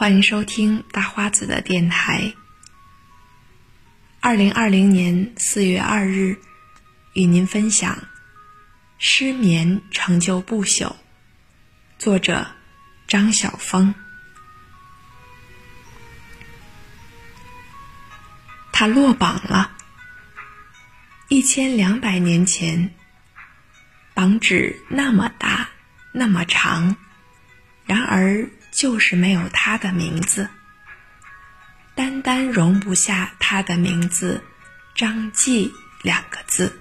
欢迎收听大花子的电台。二零二零年四月二日，与您分享：失眠成就不朽。作者张晓峰。他落榜了。一千两百年前，榜纸那么大，那么长，然而。就是没有他的名字，单单容不下他的名字“张继”两个字。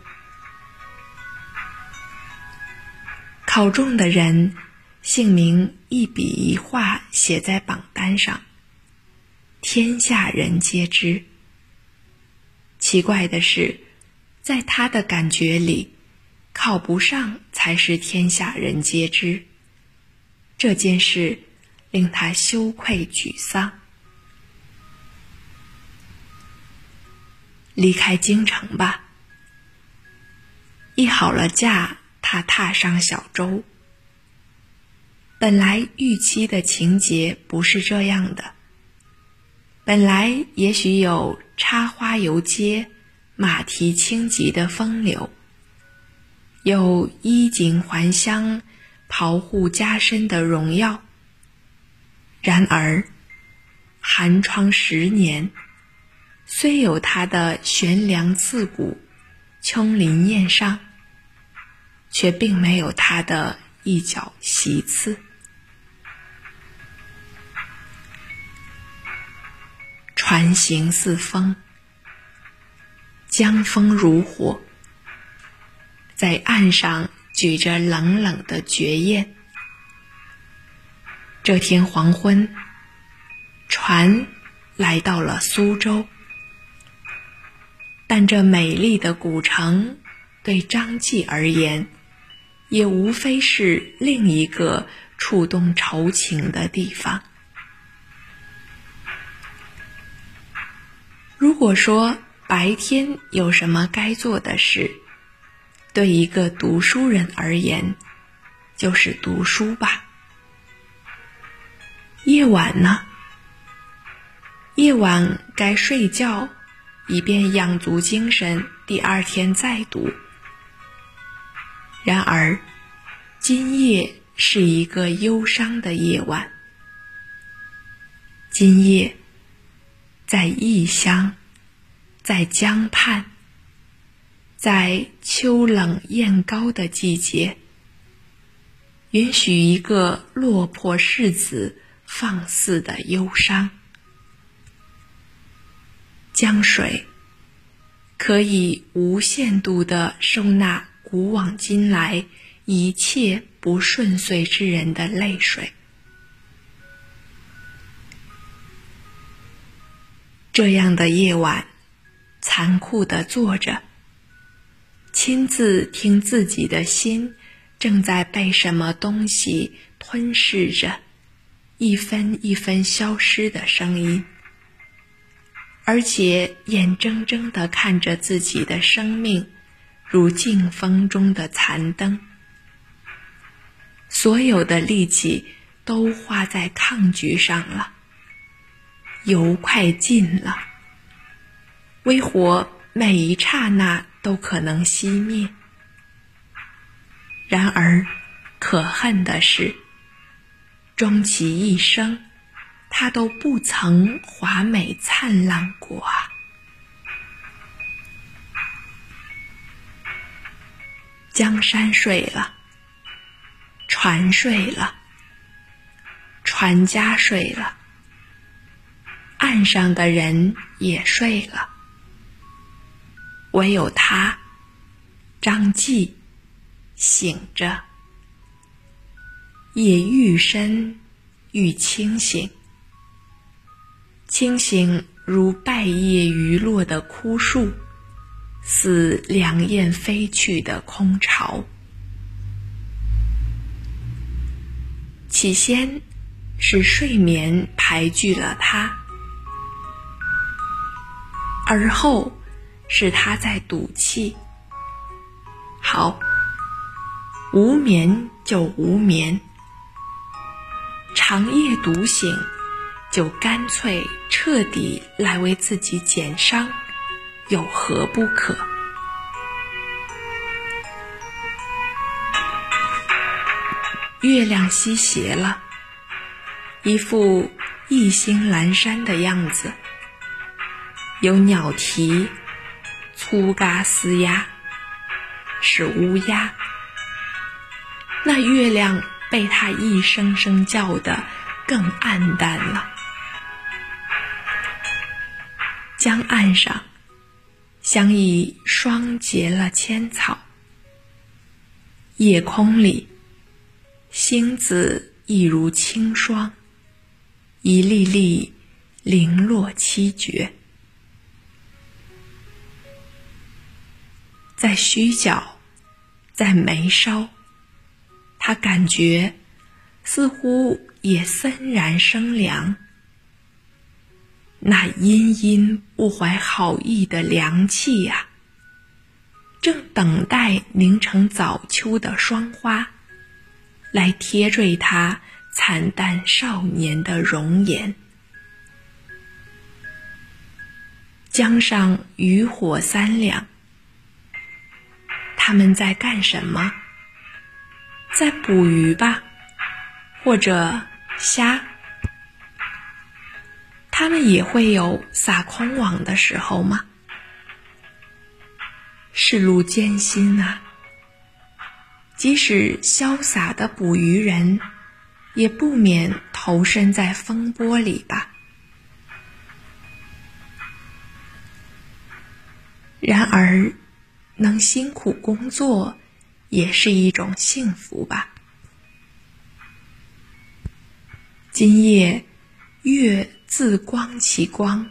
考中的人姓名一笔一画写在榜单上，天下人皆知。奇怪的是，在他的感觉里，考不上才是天下人皆知。这件事。令他羞愧沮丧，离开京城吧。议好了假，他踏上小舟。本来预期的情节不是这样的。本来也许有插花游街、马蹄轻疾的风流，有衣锦还乡、袍户加身的荣耀。然而，寒窗十年，虽有他的悬梁刺股、琼林宴上，却并没有他的一角席次。船行似风，江风如火，在岸上举着冷冷的绝艳。这天黄昏，船来到了苏州，但这美丽的古城对张继而言，也无非是另一个触动愁情的地方。如果说白天有什么该做的事，对一个读书人而言，就是读书吧。夜晚呢？夜晚该睡觉，以便养足精神，第二天再读。然而，今夜是一个忧伤的夜晚。今夜，在异乡，在江畔，在秋冷雁高的季节，允许一个落魄世子。放肆的忧伤，江水可以无限度的收纳古往今来一切不顺遂之人的泪水。这样的夜晚，残酷的坐着，亲自听自己的心正在被什么东西吞噬着。一分一分消失的声音，而且眼睁睁的看着自己的生命如劲风中的残灯，所有的力气都花在抗拒上了，油快尽了，微火每一刹那都可能熄灭。然而，可恨的是。终其一生，他都不曾华美灿烂过啊！江山睡了，船睡了，船家睡了，岸上的人也睡了，唯有他，张继，醒着。也愈深愈清醒，清醒如败叶余落的枯树，似凉雁飞去的空巢。起先是睡眠排拒了他，而后是他在赌气。好，无眠就无眠。长夜独醒，就干脆彻底来为自己减伤，有何不可？月亮西斜了，一副意兴阑珊的样子。有鸟啼，粗嘎嘶鸦，是乌鸦。那月亮被它一声声叫得更暗淡了。江岸上，相已霜结了千草；夜空里。星子一如清霜，一粒粒零落凄绝。在须角，在眉梢，他感觉似乎也森然生凉。那阴阴不怀好意的凉气呀，正等待凝成早秋的霜花。来贴缀他惨淡少年的容颜。江上渔火三两，他们在干什么？在捕鱼吧，或者虾。他们也会有撒空网的时候吗？是路艰辛啊。即使潇洒的捕鱼人，也不免投身在风波里吧。然而，能辛苦工作，也是一种幸福吧。今夜，月自光其光，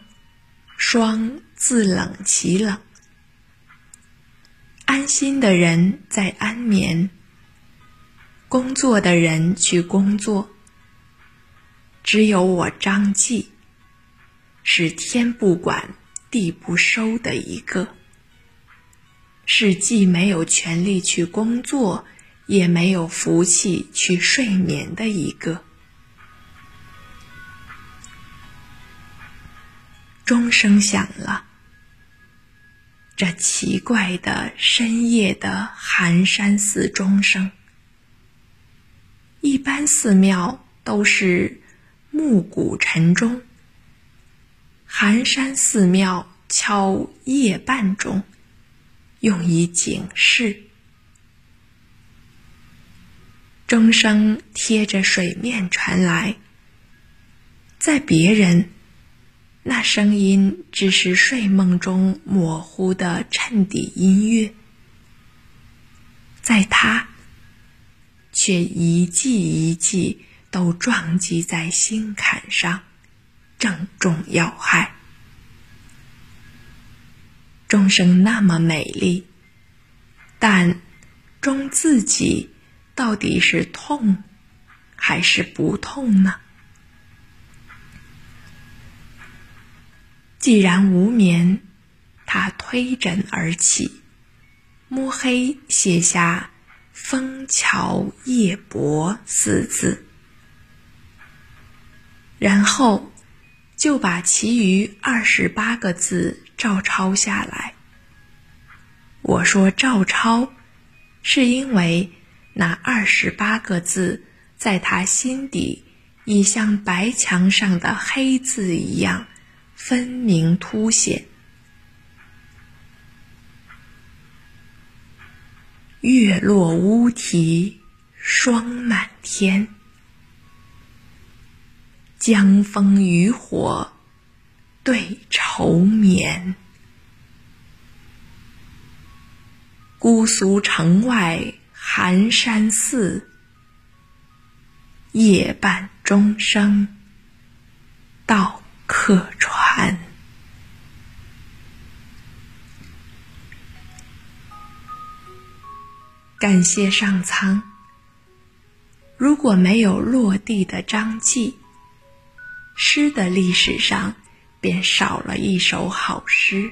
霜自冷其冷。安心的人在安眠。工作的人去工作，只有我张继，是天不管地不收的一个，是既没有权利去工作，也没有福气去睡眠的一个。钟声响了，这奇怪的深夜的寒山寺钟声。一般寺庙都是暮鼓晨钟，寒山寺庙敲夜半钟，用以警示。钟声贴着水面传来，在别人，那声音只是睡梦中模糊的衬底音乐，在他。却一记一记都撞击在心坎上，正中要害。钟声那么美丽，但钟自己到底是痛还是不痛呢？既然无眠，他推枕而起，摸黑写下。枫桥夜泊四字，然后就把其余二十八个字照抄下来。我说照抄，是因为那二十八个字在他心底已像白墙上的黑字一样分明凸显。月落乌啼霜满天，江枫渔火对愁眠。姑苏城外寒山寺，夜半钟声到客船。感谢上苍。如果没有落地的张继，诗的历史上便少了一首好诗。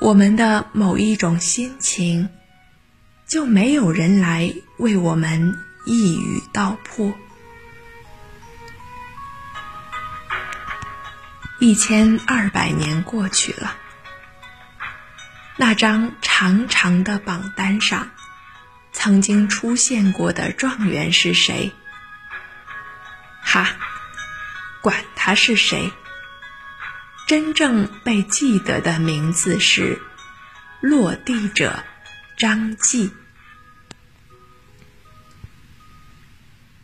我们的某一种心情，就没有人来为我们一语道破。一千二百年过去了，那张长长的榜单上，曾经出现过的状元是谁？哈，管他是谁，真正被记得的名字是落地者张继。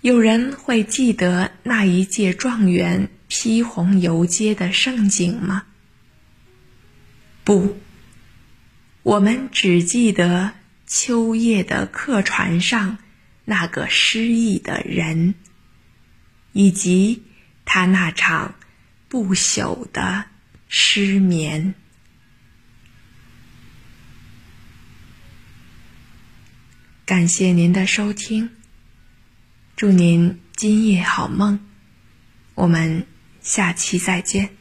有人会记得那一届状元披红游街的盛景吗？不，我们只记得秋夜的客船上那个失意的人，以及他那场不朽的失眠。感谢您的收听。祝您今夜好梦，我们下期再见。